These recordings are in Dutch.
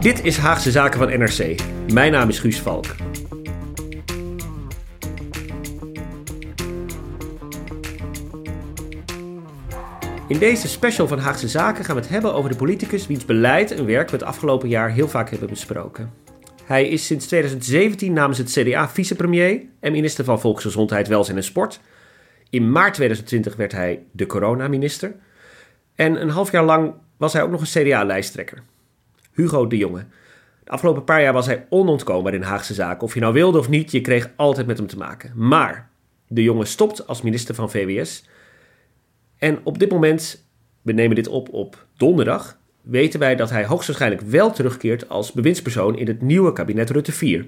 Dit is Haagse Zaken van NRC. Mijn naam is Guus Valk. In deze special van Haagse Zaken gaan we het hebben over de politicus wiens beleid en werk we het afgelopen jaar heel vaak hebben besproken. Hij is sinds 2017 namens het CDA vicepremier en minister van Volksgezondheid, Welzijn en Sport. In maart 2020 werd hij de coronaminister. En een half jaar lang was hij ook nog een CDA-lijsttrekker. Hugo de Jonge. De afgelopen paar jaar was hij onontkoombaar in Haagse zaken. Of je nou wilde of niet, je kreeg altijd met hem te maken. Maar de Jonge stopt als minister van VWS. En op dit moment, we nemen dit op op donderdag, weten wij dat hij hoogstwaarschijnlijk wel terugkeert als bewindspersoon in het nieuwe kabinet Rutte 4.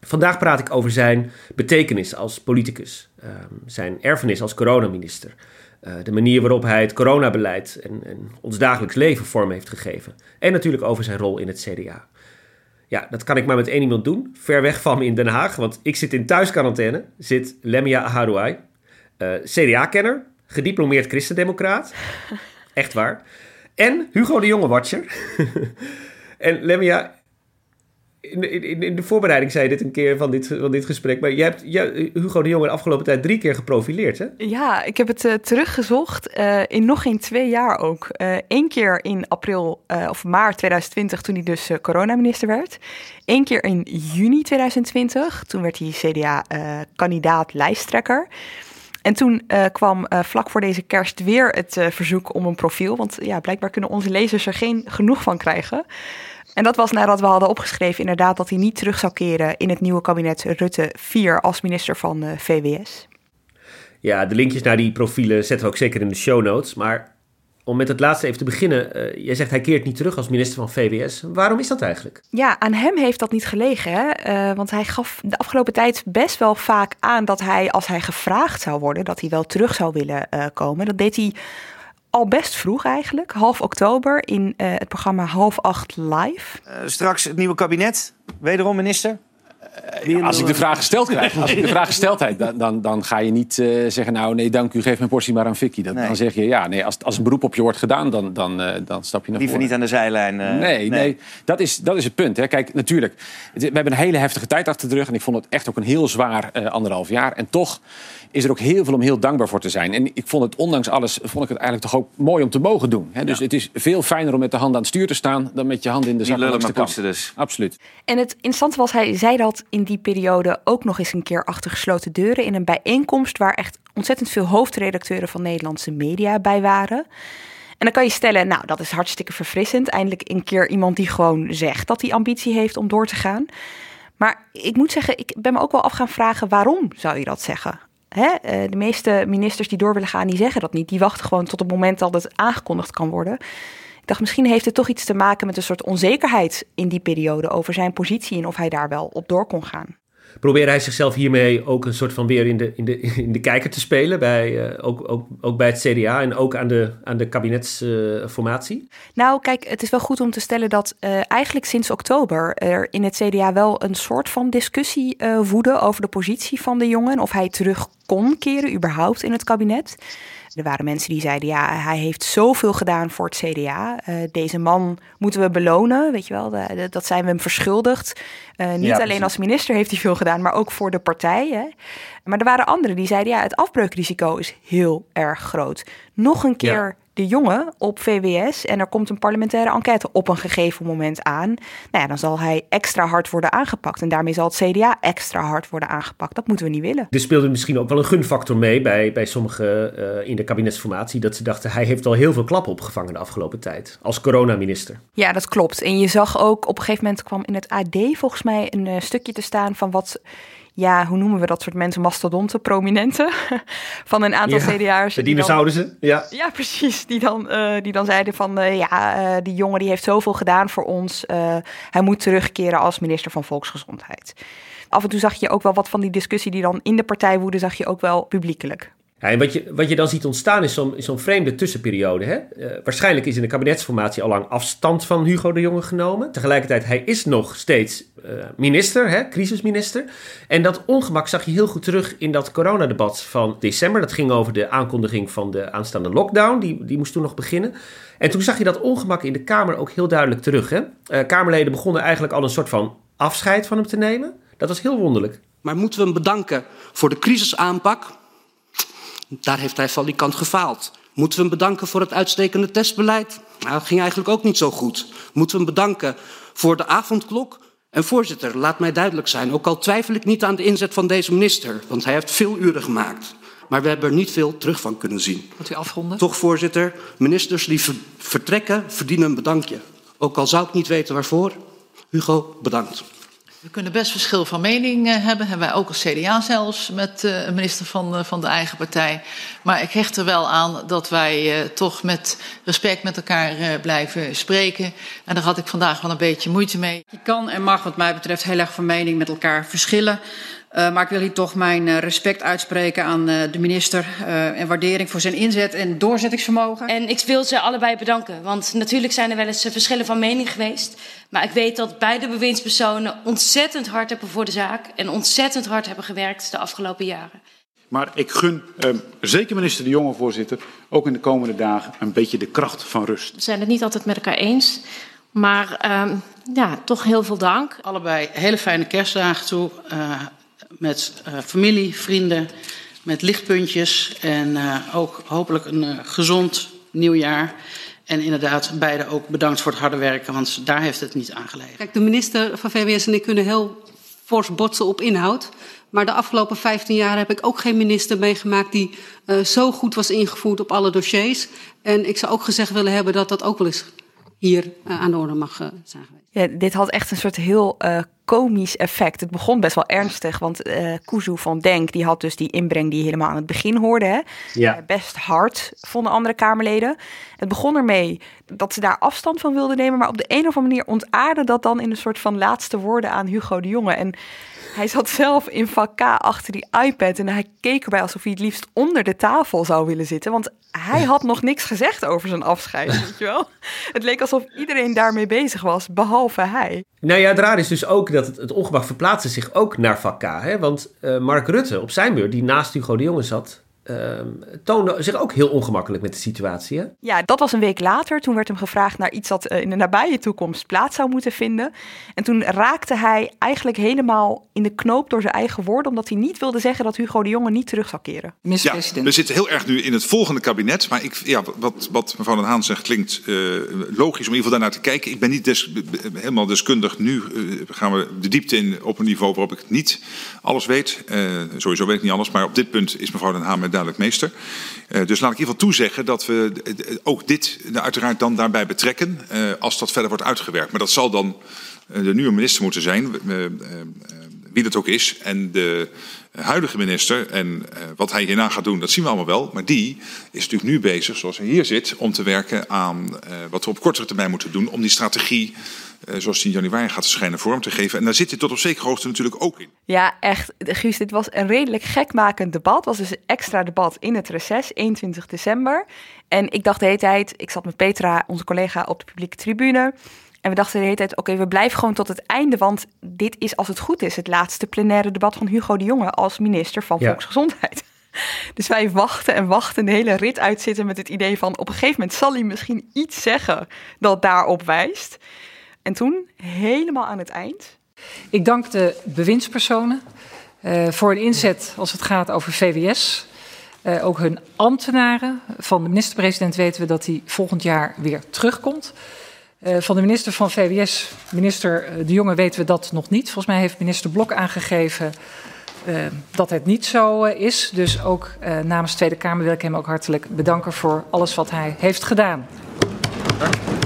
Vandaag praat ik over zijn betekenis als politicus, ehm, zijn erfenis als coronaminister, uh, de manier waarop hij het coronabeleid en, en, ons dagelijks leven vorm heeft gegeven. En natuurlijk over zijn rol in het CDA. Ja, dat kan ik maar met één iemand doen, ver weg van me in Den Haag, want ik zit in thuisquarantaine, zit Lemia Aharouai, uh, CDA-kenner, gediplomeerd christendemocraat, echt waar, en Hugo de Jonge Watcher. en Lemia, in, in, in, de voorbereiding zei je dit een keer van dit, van dit gesprek. Maar jij hebt Hugo de Jonge de afgelopen tijd drie keer geprofileerd, hè? Ja, ik heb het uh, teruggezocht. Uh, in nog geen twee jaar ook. Eén uh, keer in april of maart 2020, toen hij dus coronaminister werd. Eén keer in juni 2020, toen werd hij CDA-kandidaat lijsttrekker. En toen kwam vlak voor deze kerst weer het verzoek om een profiel. Want ja, blijkbaar kunnen onze lezers er geen genoeg van krijgen. En dat was nadat we hadden opgeschreven inderdaad dat hij niet terug zou keren in het nieuwe kabinet Rutte 4 als minister van VWS. Ja, de linkjes naar die profielen zetten we ook zeker in de show notes. Maar om met het laatste even te beginnen. Uh, jij zegt hij keert niet terug als minister van VWS. Waarom is dat eigenlijk? Ja, aan hem heeft dat niet gelegen. Hè? Uh, want hij gaf de afgelopen tijd best wel vaak aan dat hij, als hij gevraagd zou worden, dat hij wel terug zou willen uh, komen. Dat deed hij al best vroeg eigenlijk, half oktober, in het programma Half Acht Live. straks het nieuwe kabinet, wederom minister. Uh, als ik de vraag gesteld krijg, als ik de vraag gesteld heb, dan, dan, dan ga je niet uh, zeggen, nou nee, dank u, geef mijn portie maar aan Vicky. Dan, nee. dan zeg je, ja, nee, als, als een beroep op je wordt gedaan, dan, dan, uh, dan stap je naar Liever niet aan de zijlijn. Nee, nee, nee, dat, is, dat is het punt. Hè. Kijk, natuurlijk, we hebben een hele heftige tijd achter de rug en ik vond het echt ook een heel zwaar anderhalf jaar. En toch is er ook heel veel om heel dankbaar voor te zijn. En ik vond het, ondanks alles, vond ik het eigenlijk toch ook mooi om te mogen doen. Hè? Dus ja. het is veel fijner om met de hand aan het stuur te staan dan met je hand in de zak. Dus. Absoluut. En het interessante was, hij zei dat in die periode ook nog eens een keer achter gesloten deuren in een bijeenkomst waar echt ontzettend veel hoofdredacteuren van Nederlandse media bij waren. En dan kan je stellen, nou, dat is hartstikke verfrissend. Eindelijk een keer iemand die gewoon zegt dat hij ambitie heeft om door te gaan. Maar ik moet zeggen, ik ben me ook wel af gaan vragen, waarom zou je dat zeggen? Hè? De meeste ministers die door willen gaan, die zeggen dat niet. Die wachten gewoon tot het moment dat het aangekondigd kan worden. Ik dacht, misschien heeft het toch iets te maken met een soort onzekerheid in die periode over zijn positie en of hij daar wel op door kon gaan. Probeerde hij zichzelf hiermee ook een soort van weer in de, in de, in de kijker te spelen, bij, uh, ook, ook, ook bij het CDA en ook aan de, aan de kabinetsformatie? Uh, nou, kijk, het is wel goed om te stellen dat uh, eigenlijk sinds oktober er in het CDA wel een soort van discussie woedde over de positie van de jongen, of hij terug kon keren überhaupt in het kabinet. Er waren mensen die zeiden, ja, hij heeft zoveel gedaan voor het CDA. Uh, deze man moeten we belonen, weet je wel. De, dat zijn we hem verschuldigd. Uh, niet alleen als minister heeft hij veel gedaan, maar ook voor de partij. Hè. Maar er waren anderen die zeiden, ja, het afbreukrisico is heel erg groot. Nog een keer de jongen op VWS en er komt een parlementaire enquête op een gegeven moment aan, nou ja, dan zal hij extra hard worden aangepakt. En daarmee zal het CDA extra hard worden aangepakt. Dat moeten we niet willen. Er speelde misschien ook wel een gunfactor mee bij, bij sommigen uh, in de kabinetsformatie. Dat ze dachten, hij heeft al heel veel klappen opgevangen de afgelopen tijd. Als coronaminister. Ja, dat klopt. En je zag ook, op een gegeven moment kwam in het AD volgens mij een uh, stukje te staan van wat ja, hoe noemen we dat soort mensen? Mastodonten, prominenten van een aantal ja, CDA'ers. De dinosaurussen, ja. Ja, precies. Die dan, uh, die dan zeiden van, uh, ja, uh, die jongen die heeft zoveel gedaan voor ons. hij moet terugkeren als minister van Volksgezondheid. Af en toe zag je ook wel wat van die discussie die dan in de partij woedde, zag je ook wel publiekelijk. En wat je, wat je dan ziet ontstaan is zo'n vreemde tussenperiode. Hè? Uh, waarschijnlijk is in de kabinetsformatie al lang afstand van Hugo de Jonge genomen. Tegelijkertijd, hij is nog steeds uh, minister, hè? crisisminister. En dat ongemak zag je heel goed terug in dat coronadebat van december. Dat ging over de aankondiging van de aanstaande lockdown. Die, die moest toen nog beginnen. En toen zag je dat ongemak in de Kamer ook heel duidelijk terug. Hè? Uh, Kamerleden begonnen eigenlijk al een soort van afscheid van hem te nemen. Dat was heel wonderlijk. Maar moeten we hem bedanken voor de crisisaanpak daar heeft hij valikant gefaald. Moeten we hem bedanken voor het uitstekende testbeleid? Nou, dat ging eigenlijk ook niet zo goed. Moeten we hem bedanken voor de avondklok? En voorzitter, laat mij duidelijk zijn, ook al twijfel ik niet aan de inzet van deze minister, want hij heeft veel uren gemaakt. Maar we hebben er niet veel terug van kunnen zien. Wilt u afronden? Toch, voorzitter, ministers die vertrekken verdienen een bedankje. Ook al zou ik niet weten waarvoor. Hugo, bedankt. We kunnen best verschil van mening uh, hebben. Hebben wij ook als CDA zelfs met uh, een minister van, uh, van de eigen partij. Maar ik hecht er wel aan dat wij toch met respect met elkaar blijven spreken. En daar had ik vandaag wel een beetje moeite mee. Je kan en mag wat mij betreft heel erg van mening met elkaar verschillen. Uh, maar ik wil hier toch mijn uh, respect uitspreken aan uh, de minister en waardering voor zijn inzet en doorzettingsvermogen. En ik wil ze allebei bedanken, want natuurlijk zijn er wel eens verschillen van mening geweest. Maar ik weet dat beide bewindspersonen ontzettend hard hebben voor de zaak en ontzettend hard hebben gewerkt de afgelopen jaren. Maar ik gun ehm, zeker minister De Jonge, voorzitter, ook in de komende dagen een beetje de kracht van rust. We zijn het niet altijd met elkaar eens. Maar um, ja, toch heel veel dank. Allebei hele fijne kerstdagen toe met uh, familie, vrienden, met lichtpuntjes en uh, ook hopelijk een uh, gezond nieuwjaar. En inderdaad, beide ook bedankt voor het harde werken, want daar heeft het niet aan gelegen. Kijk, de minister van VWS en ik kunnen heel fors botsen op inhoud. Maar de afgelopen 15 jaar heb ik ook geen minister meegemaakt die uh, zo goed was ingevoerd op alle dossiers. En ik zou ook gezegd willen hebben dat dat ook wel eens hier uh, aan de orde mag uh, zijn geweest. Ja, dit had echt een soort heel uh, komisch effect. Het begon best wel ernstig, want uh, Kuzu van Denk die had dus die inbreng die je helemaal aan het begin hoorde. Hè? Ja. Uh, best hard, vonden andere Kamerleden. Het begon ermee dat ze daar afstand van wilden nemen, maar op de een of andere manier ontaarde dat dan in een soort van laatste woorden aan Hugo de Jonge. En hij zat zelf in vak K achter die iPad en hij keek erbij alsof hij het liefst onder de tafel zou willen zitten. Want hij had nog niks gezegd over zijn afscheid, weet je wel. Het leek alsof iedereen daarmee bezig was, behalve hij. Nou ja, het raar is dus ook dat het, het ongemak verplaatste zich ook naar vak K. Hè? Want uh, Mark Rutte op zijn beurt, die naast Hugo de Jonge zat, uh, toonde zich ook heel ongemakkelijk met de situatie. Hè? Ja, dat was een week later. Toen werd hem gevraagd naar iets dat uh, in de nabije toekomst plaats zou moeten vinden. En toen raakte hij eigenlijk helemaal in de knoop door zijn eigen woorden, omdat hij niet wilde zeggen dat Hugo de Jonge niet terug zou keren. Ja, we zitten heel erg nu in het volgende kabinet. Maar ik, ja, wat, wat mevrouw Den Haan zegt klinkt uh, logisch om in ieder geval daarnaar te kijken. Ik ben niet des, helemaal deskundig. Nu gaan we de diepte in op een niveau waarop ik niet alles weet. sowieso weet ik niet alles. Maar op dit punt is mevrouw Den Haan met duidelijk meester. Uh, dus laat ik in ieder geval toezeggen dat we ook dit uiteraard dan daarbij betrekken uh, als dat verder wordt uitgewerkt. Maar dat zal dan uh, de nieuwe minister moeten zijn, wie dat ook is. En de huidige minister en wat hij hierna gaat doen, dat zien we allemaal wel. Maar die is natuurlijk nu bezig, zoals hij hier zit, om te werken aan wat we op kortere termijn moeten doen om die strategie zoals die in januari gaat verschijnen, vorm te geven. En daar zit dit tot op zekere hoogte natuurlijk ook in. Ja, echt. Guus, dit was een redelijk gekmakend debat. Het was dus een extra debat in het reces, 21 december. En ik dacht de hele tijd, ik zat met Petra, onze collega, op de publieke tribune. En we dachten de hele tijd, oké, okay, we blijven gewoon tot het einde. Want dit is, als het goed is, het laatste plenaire debat van Hugo de Jonge als minister van ja. Volksgezondheid. Dus wij wachten en wachten de hele rit uitzitten met het idee van op een gegeven moment zal hij misschien iets zeggen dat daarop wijst. En toen, helemaal aan het eind. Ik dank de bewindspersonen uh, voor hun inzet als het gaat over VWS. Uh, ook hun ambtenaren. Van de minister-president weten we dat hij volgend jaar weer terugkomt. Uh, van de minister van VWS, minister De Jonge, weten we dat nog niet. Volgens mij heeft minister Blok aangegeven uh, dat het niet zo uh, is. Dus ook uh, namens de Tweede Kamer wil ik hem ook hartelijk bedanken voor alles wat hij heeft gedaan. Dank.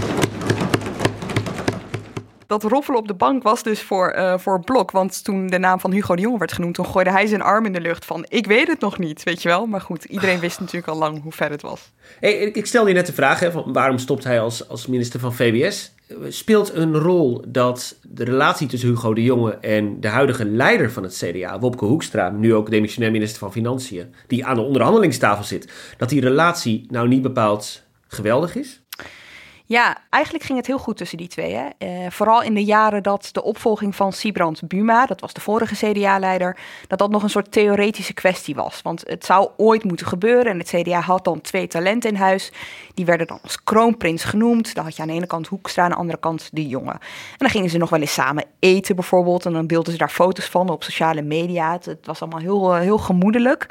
Dat roffelen op de bank was dus voor, voor Blok. Want toen de naam van Hugo de Jonge werd genoemd, toen gooide hij zijn arm in de lucht van ik weet het nog niet, weet je wel. Maar goed, iedereen wist natuurlijk al lang hoe ver het was. Hey, ik stelde je net de vraag, hè, van waarom stopt hij als, als minister van VWS? speelt een rol dat de relatie tussen Hugo de Jonge en de huidige leider van het CDA, Wopke Hoekstra, nu ook demissionair minister van Financiën, die aan de onderhandelingstafel zit, dat die relatie nou niet bepaald geweldig is? Ja, eigenlijk ging het heel goed tussen die twee. Hè? Uh, vooral in de jaren dat de opvolging van Sibrand Buma, dat was de vorige CDA-leider, dat dat nog een soort theoretische kwestie was. Want het zou ooit moeten gebeuren en het CDA had dan twee talenten in huis. Die werden dan als kroonprins genoemd. Dan had je aan de ene kant Hoekstra, aan de andere kant de jongen. En dan gingen ze nog wel eens samen eten bijvoorbeeld. En dan deelden ze daar foto's van op sociale media. Het, het was allemaal heel, eh, heel gemoedelijk.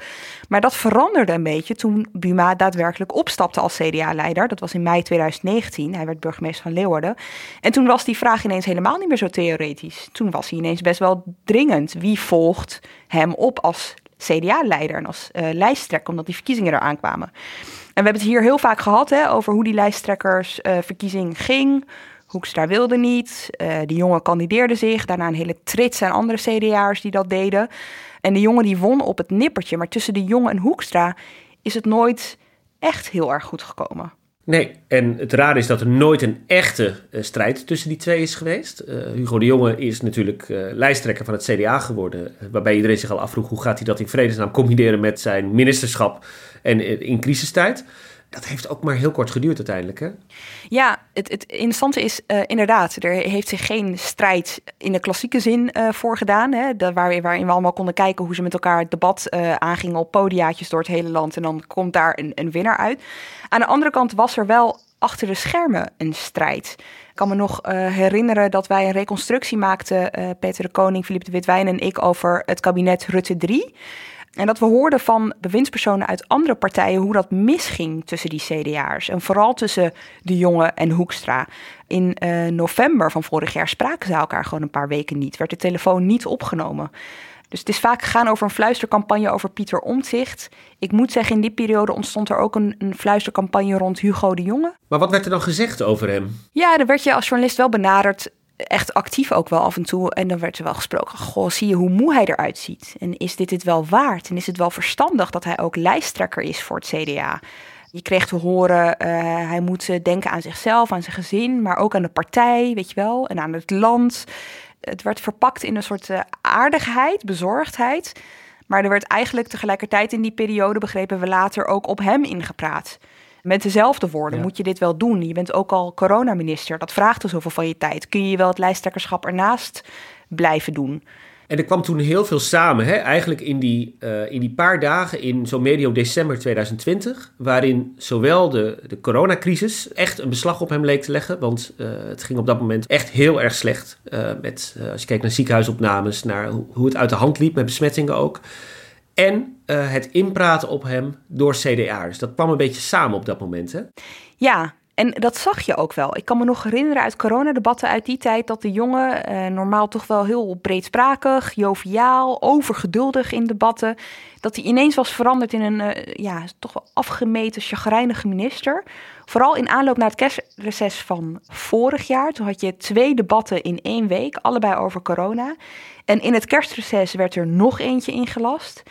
Maar dat veranderde een beetje toen Buma daadwerkelijk opstapte als CDA-leider. Dat was in mei 2019. Hij werd burgemeester van Leeuwarden. En toen was die vraag ineens helemaal niet meer zo theoretisch. Toen was hij ineens best wel dringend. Wie volgt hem op als CDA-leider en als uh, lijsttrekker, omdat die verkiezingen eraan kwamen. En we hebben het hier heel vaak gehad hè, over hoe die lijsttrekkersverkiezing uh, ging. Hoekstra wilde niet, uh, die jongen kandideerde zich. Daarna een hele trits aan andere CDA'ers die dat deden. En de jongen die won op het nippertje. Maar tussen de jongen en Hoekstra is het nooit echt heel erg goed gekomen. Nee, en het raar is dat er nooit een echte uh, strijd tussen die twee is geweest. Uh, Hugo de Jonge is natuurlijk uh, lijsttrekker van het CDA geworden. waarbij iedereen zich al afvroeg hoe gaat hij dat in vredesnaam combineren met zijn ministerschap en in crisistijd. Dat heeft ook maar heel kort geduurd uiteindelijk, hè? Ja, het, het interessante is uh, inderdaad, er heeft zich geen strijd in de klassieke zin uh, voor gedaan. Hè, waar, waarin we allemaal konden kijken hoe ze met elkaar het debat uh, aangingen op podiaatjes door het hele land. En dan komt daar een, een winnaar uit. Aan de andere kant was er wel achter de schermen een strijd. Ik kan me nog herinneren dat wij een reconstructie maakten, Peter de Koning, Philippe de Witwijn en ik, over het kabinet Rutte 3. En dat we hoorden van bewindspersonen uit andere partijen hoe dat misging tussen die CDA'ers. En vooral tussen de jongen en Hoekstra. In uh, november van vorig jaar spraken ze elkaar gewoon een paar weken niet. Werd de telefoon niet opgenomen. Dus het is vaak gegaan over een fluistercampagne over Pieter Omtzigt. Ik moet zeggen, in die periode ontstond er ook een, een, fluistercampagne rond Hugo de Jonge. Maar wat werd er dan gezegd over hem? Ja, dan werd je als journalist wel benaderd echt actief ook wel af en toe. En dan werd er wel gesproken, goh, zie je hoe moe hij eruit ziet? En is dit het wel waard? En is het wel verstandig dat hij ook lijsttrekker is voor het CDA? Je kreeg te horen, uh, hij moet denken aan zichzelf, aan zijn gezin, maar ook aan de partij, weet je wel, en aan het land. Het werd verpakt in een soort uh, aardigheid, bezorgdheid. Maar er werd eigenlijk tegelijkertijd in die periode, begrepen we later, ook op hem ingepraat met dezelfde woorden. Moet je dit wel doen? Je bent ook al coronaminister. Dat vraagt er zoveel van je tijd. Kun je wel het lijsttrekkerschap ernaast blijven doen? En er kwam toen heel veel samen, hè? eigenlijk in die, uh, in die paar dagen in zo'n medio december 2020, waarin zowel de, de coronacrisis echt een beslag op hem leek te leggen, want uh, het ging op dat moment echt heel erg slecht. Uh, met, als je kijkt naar ziekenhuisopnames, naar hoe, hoe het uit de hand liep met besmettingen ook. En uh, het inpraten op hem door CDA'ers. Dat kwam een beetje samen op dat moment, hè? Ja, en dat zag je ook wel. Ik kan me nog herinneren uit coronadebatten uit die tijd dat de jongen uh, normaal toch wel heel breedsprakig, joviaal, overgeduldig in debatten, dat hij ineens was veranderd in een uh, ja, toch wel afgemeten, chagrijnige minister. Vooral in aanloop naar het kerstreces van vorig jaar. Toen had je twee debatten in één week, allebei over corona. En in het kerstreces werd er nog eentje ingelast.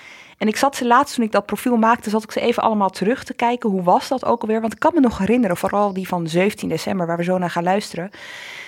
En ik zat ze laatst, toen ik dat profiel maakte, zat ik ze even allemaal terug te kijken. Hoe was dat ook alweer? Want ik kan me nog herinneren, vooral die van 17 december, waar we zo naar gaan luisteren.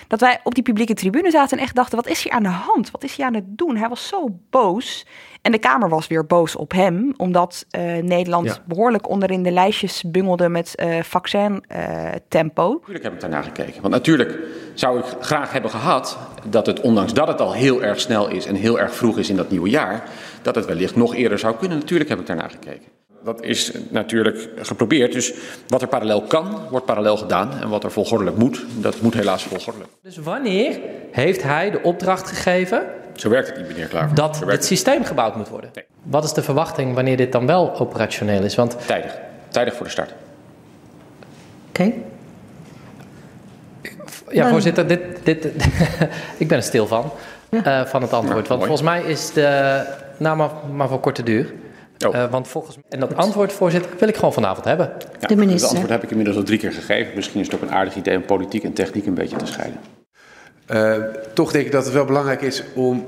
Dat wij op die publieke tribune zaten en echt dachten: wat is hier aan de hand? Wat is hij aan het doen? Hij was zo boos. En de Kamer was weer boos op hem, omdat uh, Nederland ja. behoorlijk onderin de lijstjes bungelde met uh, vaccin-tempo. Uh, natuurlijk heb ik daarnaar gekeken. Want natuurlijk zou ik graag hebben gehad dat het, ondanks dat het al heel erg snel is en heel erg vroeg is in dat nieuwe jaar, dat het wellicht nog eerder zou kunnen. Natuurlijk heb ik daarnaar gekeken. Dat is natuurlijk geprobeerd. Dus wat er parallel kan, wordt parallel gedaan. En wat er volgordelijk moet, dat moet helaas volgordelijk. Dus wanneer heeft hij de opdracht gegeven Zo werkt het niet, meneer Klaver. dat het. systeem gebouwd moet worden? Wat is de verwachting wanneer dit dan wel operationeel is? Want Tijdig. Tijdig voor de start. Oké. Ja, Dan- voorzitter, dit, dit, ik ben er stil van, eh, van het antwoord. Want mooi. volgens mij is de, nou maar, maar van korte duur. Eh, want volgens, en dat antwoord, voorzitter, wil ik gewoon vanavond hebben. Ja, Het antwoord heb ik inmiddels al drie keer gegeven. Misschien is het ook een aardig idee om politiek en techniek een beetje te scheiden. Eh, toch denk ik dat het wel belangrijk is om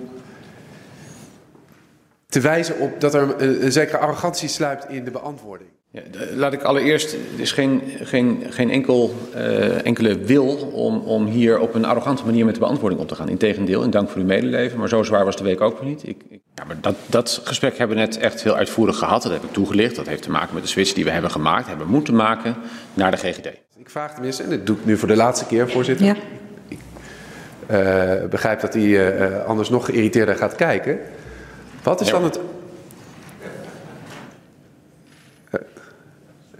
te wijzen op dat er een, een zekere arrogantie sluipt in de beantwoording. Ja, de- laat ik allereerst, er is geen, geen, geen enkel, eh, enkele wil om, om hier op een arrogante manier met de beantwoording om te gaan. Integendeel, en dank voor uw medeleven, maar zo zwaar was de week ook niet. Ik, ik- ja, maar dat, dat gesprek hebben we net echt heel uitvoerig gehad, dat heb ik toegelicht. Dat heeft te maken met de switch die we hebben gemaakt, hebben moeten maken naar de GGD. Ik vraag tenminste, en dat doe ik nu voor de laatste keer, voorzitter. Ja. Ik eh, begrijp dat hij eh, anders nog geïrriteerder gaat kijken. Wat is Ja. dan het...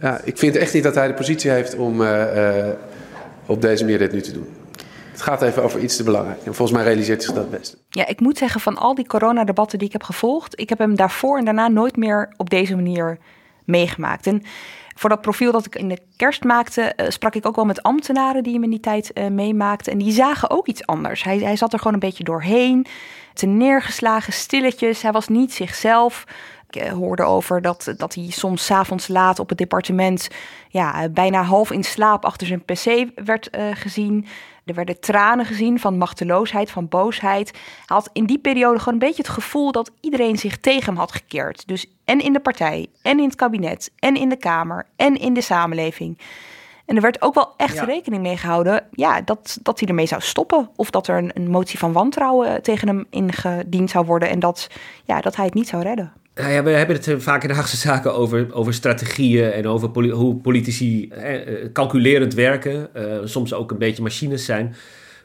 Ja, ik vind echt niet dat hij de positie heeft om eh, eh, op deze manier dit nu te doen. Het gaat even over iets te belangrijk. En volgens mij realiseert zich dat best. Ja, ik moet zeggen, van al die coronadebatten die ik heb gevolgd, ik heb hem daarvoor en daarna nooit meer op deze manier meegemaakt. En voor dat profiel dat ik in de kerst maakte, eh, sprak ik ook wel met ambtenaren die hem in die tijd eh, meemaakten. En die zagen ook iets anders. Hij, hij zat er gewoon een beetje doorheen, te neergeslagen, stilletjes. Hij was niet zichzelf. Ik eh, hoorde over dat, dat hij soms 's avonds laat op het departement ja, bijna half in slaap achter zijn pc werd gezien. Er werden tranen gezien van machteloosheid, van boosheid. Hij had in die periode gewoon een beetje het gevoel dat iedereen zich tegen hem had gekeerd. Dus en in de partij, en in het kabinet, en in de Kamer, en in de samenleving. En er werd ook wel echt Ja. rekening mee gehouden ja, dat, dat hij ermee zou stoppen. Of dat er een, een motie van wantrouwen tegen hem ingediend zou worden. En dat, ja, dat hij het niet zou redden. Nou ja, we hebben het eh, vaak in de Haagse Zaken over, over strategieën en over hoe politici eh, eh, calculerend werken. eh, soms ook een beetje machines zijn.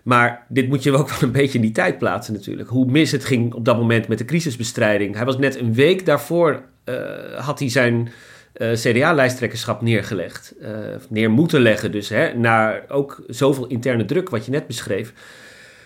Maar dit moet je ook wel een beetje in die tijd plaatsen natuurlijk. Hoe mis het ging op dat moment met de crisisbestrijding. Hij was net een week daarvoor, had hij zijn CDA-lijsttrekkerschap neergelegd. neer moeten leggen dus, hè, naar ook zoveel interne druk wat je net beschreef.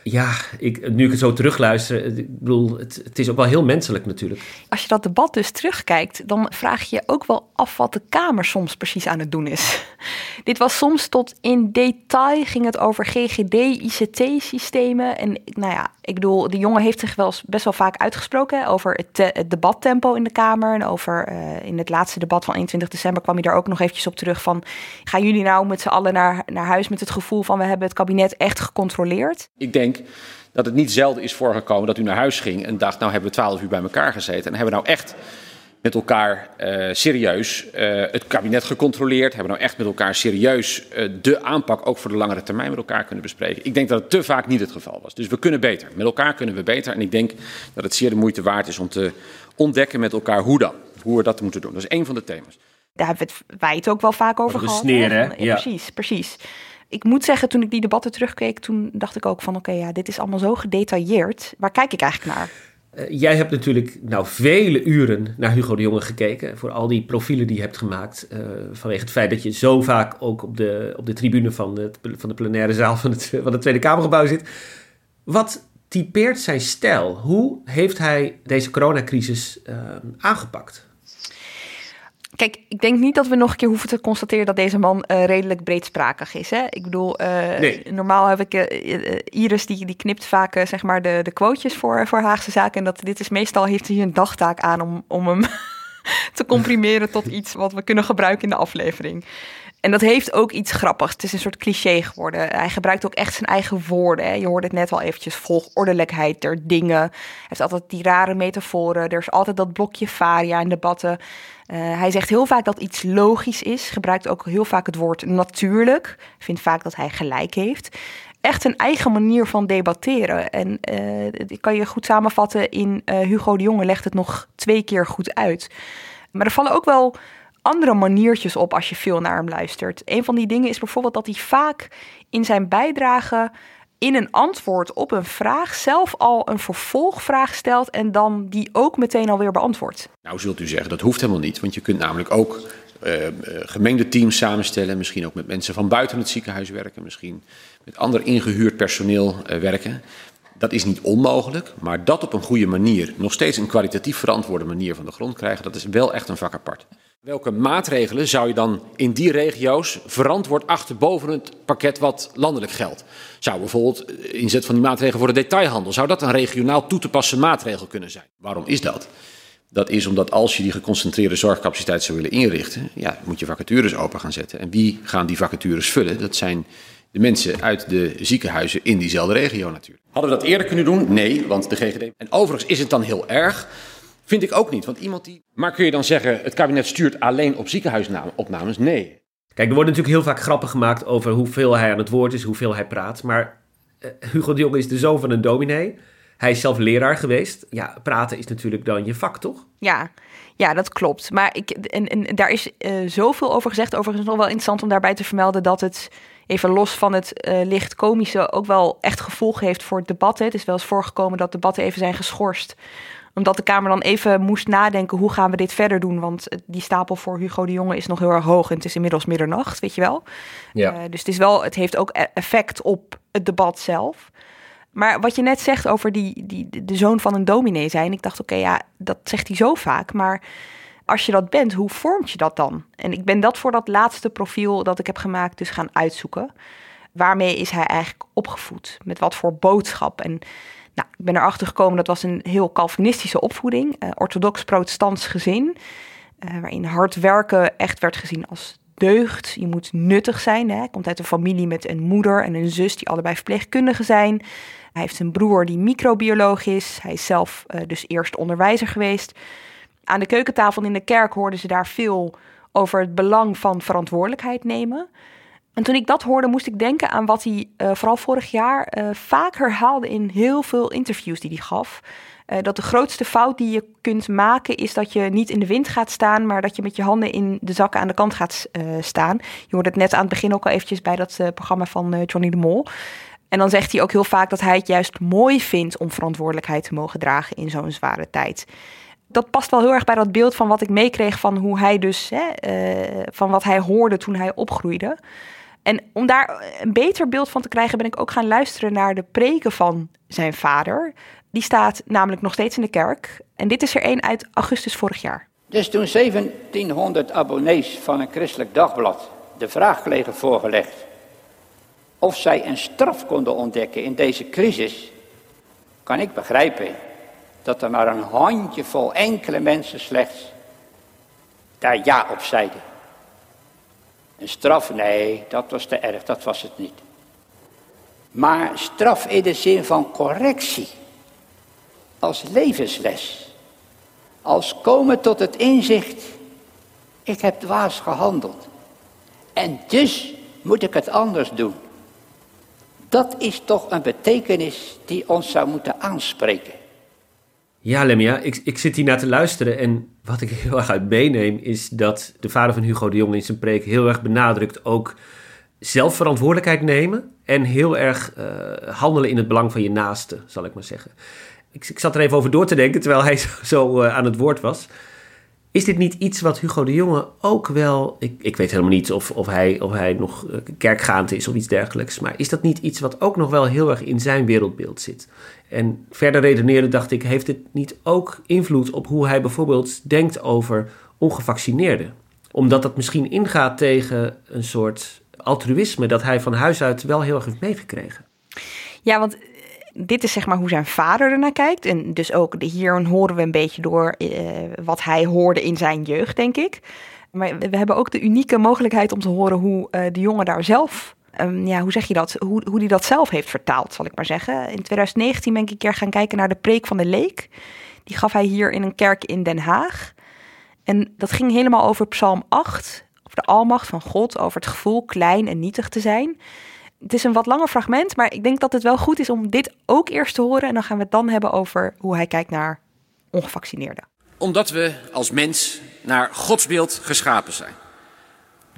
Ja, ik, nu ik het zo terugluister, eh, ik bedoel, het, het is ook wel heel menselijk natuurlijk. Als je dat debat dus terugkijkt, dan vraag je je ook wel af wat de Kamer soms precies aan het doen is. Dit was soms tot in detail, ging het over GGD, ICT-systemen. En nou ja, ik bedoel, de jongen heeft zich wel eens best wel vaak uitgesproken over het, te- het debattempo in de Kamer. En over eh, in het laatste debat van 21 december kwam hij daar ook nog eventjes op terug van... gaan jullie nou met z'n allen naar, naar huis met het gevoel van we hebben het kabinet echt gecontroleerd? Ik denk dat het niet zelden is voorgekomen dat u naar huis ging en dacht, nou hebben we twaalf uur bij elkaar gezeten. En hebben we nou echt met elkaar eh, serieus eh, het kabinet gecontroleerd? Hebben we nou echt met elkaar serieus eh, de aanpak ook voor de langere termijn met elkaar kunnen bespreken? Ik denk dat het te vaak niet het geval was. Dus we kunnen beter. Met elkaar kunnen we beter. En ik denk dat het zeer de moeite waard is om te ontdekken met elkaar hoe dan. Hoe we dat moeten doen. Dat is één van de thema's. Daar hebben we het, wij het ook wel vaak over gehad. sneer, hè, Ja. Precies, precies. Ik moet zeggen, toen ik die debatten terugkeek, toen dacht ik ook van... oké, ja, dit is allemaal zo gedetailleerd. Waar kijk ik eigenlijk naar? Eh, jij hebt natuurlijk nou vele uren naar Hugo de Jonge gekeken. Voor al die profielen die je hebt gemaakt. eh, vanwege het feit dat je zo vaak ook op de, op de tribune van de, van de plenaire zaal van het, van het Tweede Kamergebouw zit. Wat typeert zijn stijl? Hoe heeft hij deze coronacrisis eh, aangepakt? Kijk, ik denk niet dat we nog een keer hoeven te constateren... dat deze man eh, redelijk breedsprakig is. Hè? Ik bedoel, eh, Nee. normaal heb ik... eh, Iris, die, die knipt vaak zeg maar de, de quotejes voor, voor Haagse Zaken. En dat, dit is meestal, heeft hij een dagtaak aan om, om hem te comprimeren tot iets wat we kunnen gebruiken in de aflevering. En dat heeft ook iets grappigs. Het is een soort cliché geworden. Hij gebruikt ook echt zijn eigen woorden. Hè. Je hoorde het net al eventjes. Volgordelijkheid der dingen. Hij heeft altijd die rare metaforen. Er is altijd dat blokje varia in debatten. Eh, hij zegt heel vaak dat iets logisch is. Gebruikt ook heel vaak het woord natuurlijk. Vindt vaak dat hij gelijk heeft. Echt een eigen manier van debatteren. En eh die kan je goed samenvatten in eh, Hugo de Jonge legt het nog twee keer goed uit. Maar er vallen ook wel andere maniertjes op als je veel naar hem luistert. Een van die dingen is bijvoorbeeld dat hij vaak in zijn bijdrage in een antwoord op een vraag zelf al een vervolgvraag stelt en dan die ook meteen alweer beantwoordt. Nou zult u zeggen, dat hoeft helemaal niet. Want je kunt namelijk ook uh, gemengde teams samenstellen. Misschien ook met mensen van buiten het ziekenhuis werken. Misschien met ander ingehuurd personeel uh, werken. Dat is niet onmogelijk, maar dat op een goede manier, nog steeds een kwalitatief verantwoorde manier van de grond krijgen, dat is wel echt een vak apart. Welke maatregelen zou je dan in die regio's verantwoord achter boven het pakket wat landelijk geldt? Zou bijvoorbeeld inzet van die maatregelen voor de detailhandel, zou dat een regionaal toe te passen maatregel kunnen zijn? Waarom is dat? Dat is omdat als je die geconcentreerde zorgcapaciteit zou willen inrichten, ja, moet je vacatures open gaan zetten. En wie gaan die vacatures vullen? Dat zijn de mensen uit de ziekenhuizen in diezelfde regio natuurlijk. Hadden we dat eerder kunnen doen? Nee, want de GGD. En overigens is het dan heel erg. Vind ik ook niet, want iemand die. Maar kun je dan zeggen, het kabinet stuurt alleen op ziekenhuisopnames? Nee. Kijk, er worden natuurlijk heel vaak grappen gemaakt over hoeveel hij aan het woord is, hoeveel hij praat. Maar uh, Hugo de Jong is de zoon van een dominee. Hij is zelf leraar geweest. Ja, praten is natuurlijk dan je vak, toch? Ja, ja dat klopt. Maar ik, en, en daar is uh, zoveel over gezegd. Overigens nog wel interessant om daarbij te vermelden dat het even los van het uh, licht komische ook wel echt gevolgen heeft voor het debat. Het is wel eens voorgekomen dat debatten even zijn geschorst omdat de Kamer dan even moest nadenken, hoe gaan we dit verder doen? Want die stapel voor Hugo de Jonge is nog heel erg hoog en het is inmiddels middernacht, weet je wel. Ja. Uh, dus het, is wel, het heeft ook e-, effect op het debat zelf. Maar wat je net zegt over die, die, de zoon van een dominee zijn, ik dacht, oké, okay, ja, dat zegt hij zo vaak, maar als je dat bent, hoe vormt je dat dan? En ik ben dat voor dat laatste profiel dat ik heb gemaakt dus gaan uitzoeken. Waarmee is hij eigenlijk opgevoed? Met wat voor boodschap? En nou, ik ben erachter gekomen, dat was een heel Calvinistische opvoeding, uh, orthodox-protestants gezin, uh, waarin hard werken echt werd gezien als deugd. Je moet nuttig zijn. Hè. Hij komt uit een familie met een moeder en een zus die allebei verpleegkundigen zijn. Hij heeft een broer die microbioloog is. Hij is zelf uh, dus eerst onderwijzer geweest. Aan de keukentafel in de kerk hoorden ze daar veel over het belang van verantwoordelijkheid nemen. En toen ik dat hoorde, moest ik denken aan wat hij uh, vooral vorig jaar uh, vaak herhaalde in heel veel interviews die hij gaf. Uh, dat de grootste fout die je kunt maken is dat je niet in de wind gaat staan, maar dat je met je handen in de zakken aan de kant gaat staan. Je hoorde het net aan het begin ook al eventjes bij dat programma van Johnny de Mol. En dan zegt hij ook heel vaak dat hij het juist mooi vindt om verantwoordelijkheid te mogen dragen in zo'n zware tijd dat past wel heel erg bij dat beeld van wat ik meekreeg van hoe hij dus, hè, van wat hij hoorde toen hij opgroeide. En om daar een beter beeld van te krijgen, ben ik ook gaan luisteren naar de preken van zijn vader. Die staat namelijk nog steeds in de kerk. En dit is er één uit augustus vorig jaar. Dus toen 1700 abonnees van een christelijk dagblad de vraag kregen voorgelegd of zij een straf konden ontdekken in deze crisis, kan ik begrijpen dat er maar een handjevol enkele mensen slechts daar ja op zeiden. Een straf, nee, dat was te erg, dat was het niet. Maar straf in de zin van correctie, als levensles, als komen tot het inzicht, ik heb dwaas gehandeld. En dus moet ik het anders doen. Dat is toch een betekenis die ons zou moeten aanspreken. Ja, Lemia, ik, ik zit hier naar te luisteren en wat ik heel erg uit meeneem is dat de vader van Hugo de Jong in zijn preek heel erg benadrukt ook zelfverantwoordelijkheid nemen en heel erg uh, handelen in het belang van je naaste, zal ik maar zeggen. Ik, ik zat er even over door te denken terwijl hij zo, uh, aan het woord was. Is dit niet iets wat Hugo de Jonge ook wel. Ik, ik weet helemaal niet of, of, hij, of hij nog eh, kerkgaand is of iets dergelijks. Maar is dat niet iets wat ook nog wel heel erg in zijn wereldbeeld zit? En verder redeneren dacht ik, heeft het niet ook invloed op hoe hij bijvoorbeeld denkt over ongevaccineerden? Omdat dat misschien ingaat tegen een soort altruïsme dat hij van huis uit wel heel erg heeft meegekregen. Ja, want dit is zeg maar hoe zijn vader ernaar kijkt. En dus ook hier horen we een beetje door uh, wat hij hoorde in zijn jeugd, denk ik. Maar we hebben ook de unieke mogelijkheid om te horen hoe uh, de jongen daar zelf, um, ja, hoe zeg je dat, hoe, hoe die dat zelf heeft vertaald, zal ik maar zeggen. In 2019 ben ik een keer gaan kijken naar de preek van de leek. Die gaf hij hier in een kerk in Den Haag. En dat ging helemaal over Psalm 8, over de almacht van God, over het gevoel klein en nietig te zijn het is een wat langer fragment, maar ik denk dat het wel goed is om dit ook eerst te horen. En dan gaan we het dan hebben over hoe hij kijkt naar ongevaccineerden. Omdat we als mens naar Gods beeld geschapen zijn.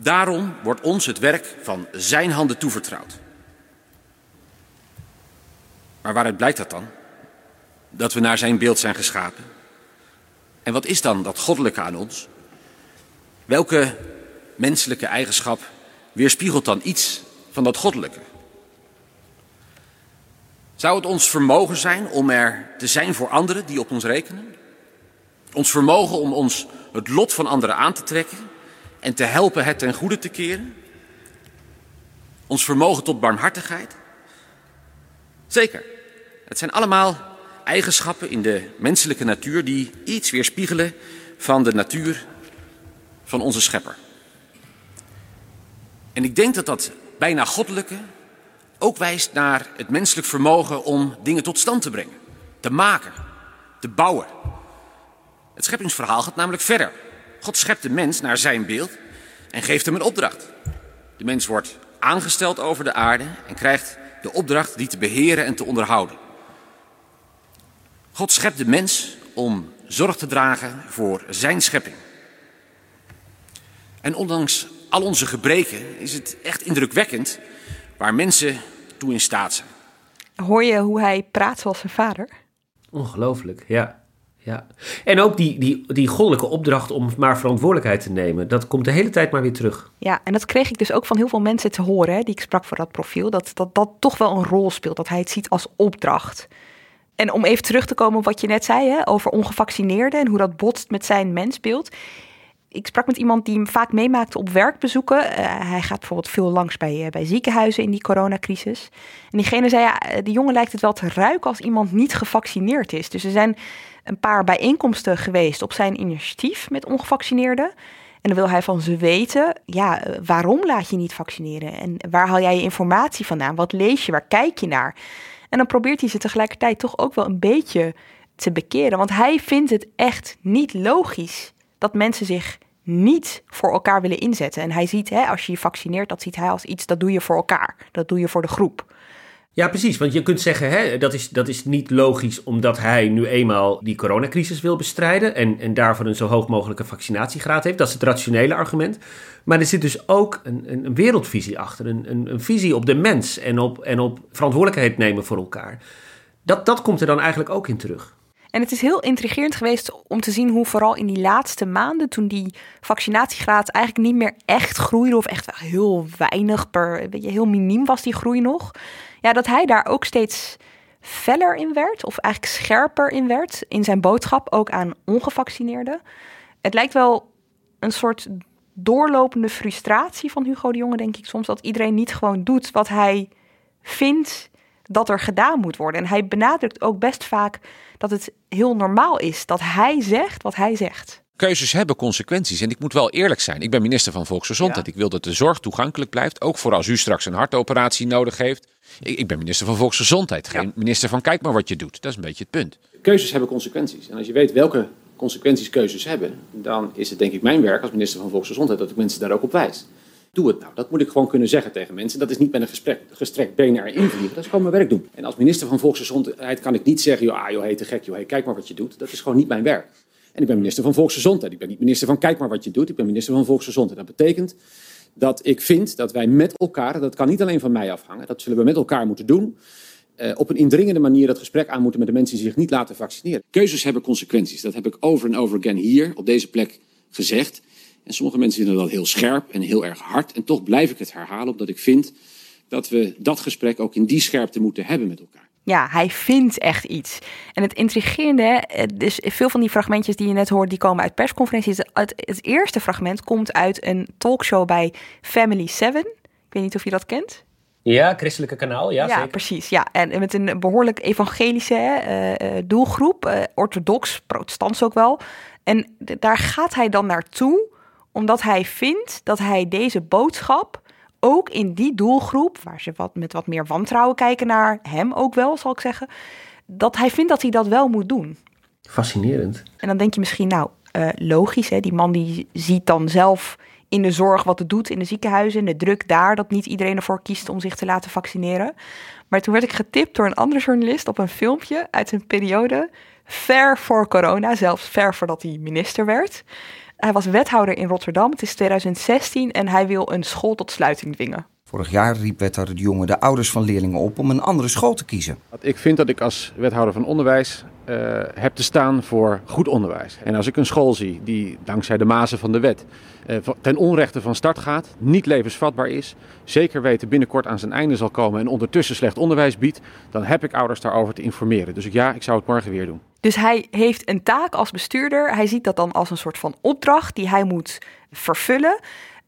Daarom wordt ons het werk van Zijn handen toevertrouwd. Maar waaruit blijkt dat dan? Dat we naar zijn beeld zijn geschapen. En wat is dan dat goddelijke aan ons? Welke menselijke eigenschap weerspiegelt dan iets van dat goddelijke? Zou het ons vermogen zijn om er te zijn voor anderen die op ons rekenen? Ons vermogen om ons het lot van anderen aan te trekken en te helpen het ten goede te keren? Ons vermogen tot barmhartigheid? Zeker. Het zijn allemaal eigenschappen in de menselijke natuur die iets weerspiegelen van de natuur van onze schepper. En ik denk dat dat bijna goddelijke ook wijst naar het menselijk vermogen om dingen tot stand te brengen, te maken, te bouwen. Het scheppingsverhaal gaat namelijk verder. God schept de mens naar zijn beeld en geeft hem een opdracht. De mens wordt aangesteld over de aarde en krijgt de opdracht die te beheren en te onderhouden. God schept de mens om zorg te dragen voor zijn schepping. En ondanks al onze gebreken is het echt indrukwekkend waar mensen toe in staat zijn. Hoor je hoe hij praat zoals zijn vader? Ongelooflijk, ja. ja. En ook die, die, die goddelijke opdracht om maar verantwoordelijkheid te nemen, dat komt de hele tijd maar weer terug. Ja, en dat kreeg ik dus ook van heel veel mensen te horen, hè, die ik sprak voor dat profiel, dat, dat dat toch wel een rol speelt, dat hij het ziet als opdracht. En om even terug te komen op wat je net zei hè, over ongevaccineerden en hoe dat botst met zijn mensbeeld ik sprak met iemand die hem vaak meemaakte op werkbezoeken. Uh, hij gaat bijvoorbeeld veel langs bij, uh, bij ziekenhuizen in die coronacrisis. En diegene zei, ja, eh, de jongen lijkt het wel te ruiken als iemand niet gevaccineerd is. Dus er zijn een paar bijeenkomsten geweest op zijn initiatief met ongevaccineerden. En dan wil hij van ze weten, ja, waarom laat je niet vaccineren? En waar haal jij je informatie vandaan? Wat lees je? Waar kijk je naar? En dan probeert hij ze tegelijkertijd toch ook wel een beetje te bekeren. Want hij vindt het echt niet logisch dat mensen zich niet voor elkaar willen inzetten. En hij ziet, hè, als je je vaccineert, dat ziet hij als iets, dat doe je voor elkaar. Dat doe je voor de groep. Ja, precies. Want je kunt zeggen, hè, dat, is, dat is niet logisch omdat hij nu eenmaal die coronacrisis wil bestrijden en, en daarvoor een zo hoog mogelijke vaccinatiegraad heeft. Dat is het rationele argument. Maar er zit dus ook een, een, wereldvisie achter, een, een, een, visie op de mens en op, en op verantwoordelijkheid nemen voor elkaar. Dat, dat komt er dan eigenlijk ook in terug. En het is heel intrigerend geweest om te zien hoe vooral in die laatste maanden, toen die vaccinatiegraad eigenlijk niet meer echt groeide, of echt heel weinig per, weet je, heel miniem was die groei nog, ja, dat hij daar ook steeds feller in werd, of eigenlijk scherper in werd, in zijn boodschap, ook aan ongevaccineerden. Het lijkt wel een soort doorlopende frustratie van Hugo de Jonge, denk ik soms, dat iedereen niet gewoon doet wat hij vindt dat er gedaan moet worden. En hij benadrukt ook best vaak dat het heel normaal is dat hij zegt wat hij zegt. Keuzes hebben consequenties. En ik moet wel eerlijk zijn. Ik ben minister van Volksgezondheid. Ik wil dat de zorg toegankelijk blijft. Ook voor als u straks een hartoperatie nodig heeft. Ik, ik ben minister van Volksgezondheid. Geen minister van kijk maar wat je doet. Dat is een beetje het punt. Keuzes hebben consequenties. En als je weet welke consequenties keuzes hebben. Dan is het denk ik mijn werk als minister van Volksgezondheid. Dat ik mensen daar ook op wijs. Doe het nou. Dat moet ik gewoon kunnen zeggen tegen mensen. Dat is niet met een gesprek, gestrekt been erin vliegen. Dat is gewoon mijn werk doen. En als minister van Volksgezondheid kan ik niet zeggen... joh, ah, joh te gek, joh, hey, kijk maar wat je doet. Dat is gewoon niet mijn werk. En ik ben minister van Volksgezondheid. Ik ben niet minister van kijk maar wat je doet. Ik ben minister van Volksgezondheid. Dat betekent dat ik vind dat wij met elkaar... dat kan niet alleen van mij afhangen. Dat zullen we met elkaar moeten doen... Uh, op een indringende manier dat gesprek aan moeten met de mensen die zich niet laten vaccineren. Keuzes hebben consequenties. Dat heb ik over en over again hier op deze plek gezegd. En sommige mensen vinden dat heel scherp en heel erg hard. En toch blijf ik het herhalen, omdat ik vind dat we dat gesprek ook in die scherpte moeten hebben met elkaar. Ja, hij vindt echt iets. En het intrigerende, dus veel van die fragmentjes die je net hoort, die komen uit persconferenties. Het, het eerste fragment komt uit een talkshow bij Family 7. Ik weet niet of je dat kent. Ja, christelijke kanaal, ja, ja zeker. precies. Ja, en met een behoorlijk evangelische uh, doelgroep, uh, orthodox, protestants ook wel. En daar gaat hij dan naartoe omdat hij vindt dat hij deze boodschap ook in die doelgroep, waar ze wat, met wat meer wantrouwen kijken naar hem ook wel, zal ik zeggen, dat hij vindt dat hij dat wel moet doen. Fascinerend. En dan denk je misschien, nou, uh, logisch, hè? die man die ziet dan zelf in de zorg wat het doet in de ziekenhuizen en de druk daar, dat niet iedereen ervoor kiest om zich te laten vaccineren. Maar toen werd ik getipt door een andere journalist op een filmpje uit een periode ver voor corona, zelfs ver voordat hij minister werd. Hij was wethouder in Rotterdam. Het is 2016 en hij wil een school tot sluiting dwingen. Vorig jaar riep wethouder de Jonge de ouders van leerlingen op om een andere school te kiezen. Ik vind dat ik als wethouder van onderwijs uh, heb te staan voor goed onderwijs. En als ik een school zie die dankzij de mazen van de wet uh, ten onrechte van start gaat, niet levensvatbaar is, zeker weten binnenkort aan zijn einde zal komen en ondertussen slecht onderwijs biedt, dan heb ik ouders daarover te informeren. Dus ja, ik zou het morgen weer doen. Dus hij heeft een taak als bestuurder. Hij ziet dat dan als een soort van opdracht die hij moet vervullen.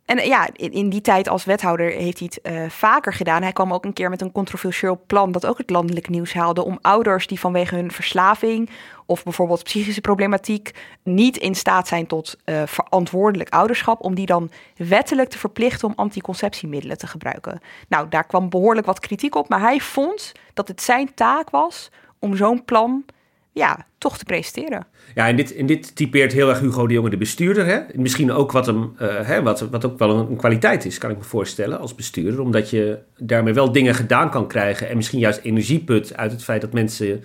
En ja, in, die tijd als wethouder heeft hij het uh, vaker gedaan. Hij kwam ook een keer met een controversieel plan dat ook het landelijk nieuws haalde. Om ouders die vanwege hun verslaving of bijvoorbeeld psychische problematiek niet in staat zijn tot uh, verantwoordelijk ouderschap, om die dan wettelijk te verplichten om anticonceptiemiddelen te gebruiken. Nou, daar kwam behoorlijk wat kritiek op, maar hij vond dat het zijn taak was om zo'n plan ja, toch te presenteren. Ja, en dit, en dit typeert heel erg Hugo de Jonge, de bestuurder. Hè? Misschien ook wat, hem, uh, hè, wat, wat ook wel een, een, kwaliteit is, kan ik me voorstellen, als bestuurder. Omdat je daarmee wel dingen gedaan kan krijgen. En misschien juist energieput uit het feit dat mensen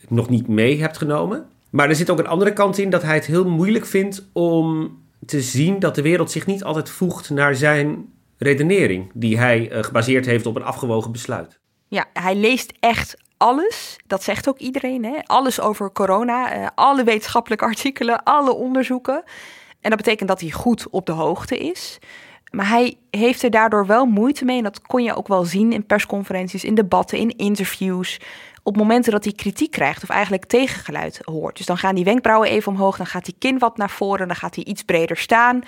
het nog niet mee hebt genomen. Maar er zit ook een andere kant in dat hij het heel moeilijk vindt om te zien dat de wereld zich niet altijd voegt naar zijn redenering. Die hij uh, gebaseerd heeft op een afgewogen besluit. Ja, hij leest echt alles, dat zegt ook iedereen, hè? alles over corona, uh, alle wetenschappelijke artikelen, alle onderzoeken. En dat betekent dat hij goed op de hoogte is. Maar hij heeft er daardoor wel moeite mee. En dat kon je ook wel zien in persconferenties, in debatten, in interviews. Op momenten dat hij kritiek krijgt of eigenlijk tegengeluid hoort. Dus dan gaan die wenkbrauwen even omhoog, dan gaat die kin wat naar voren, dan gaat hij iets breder staan.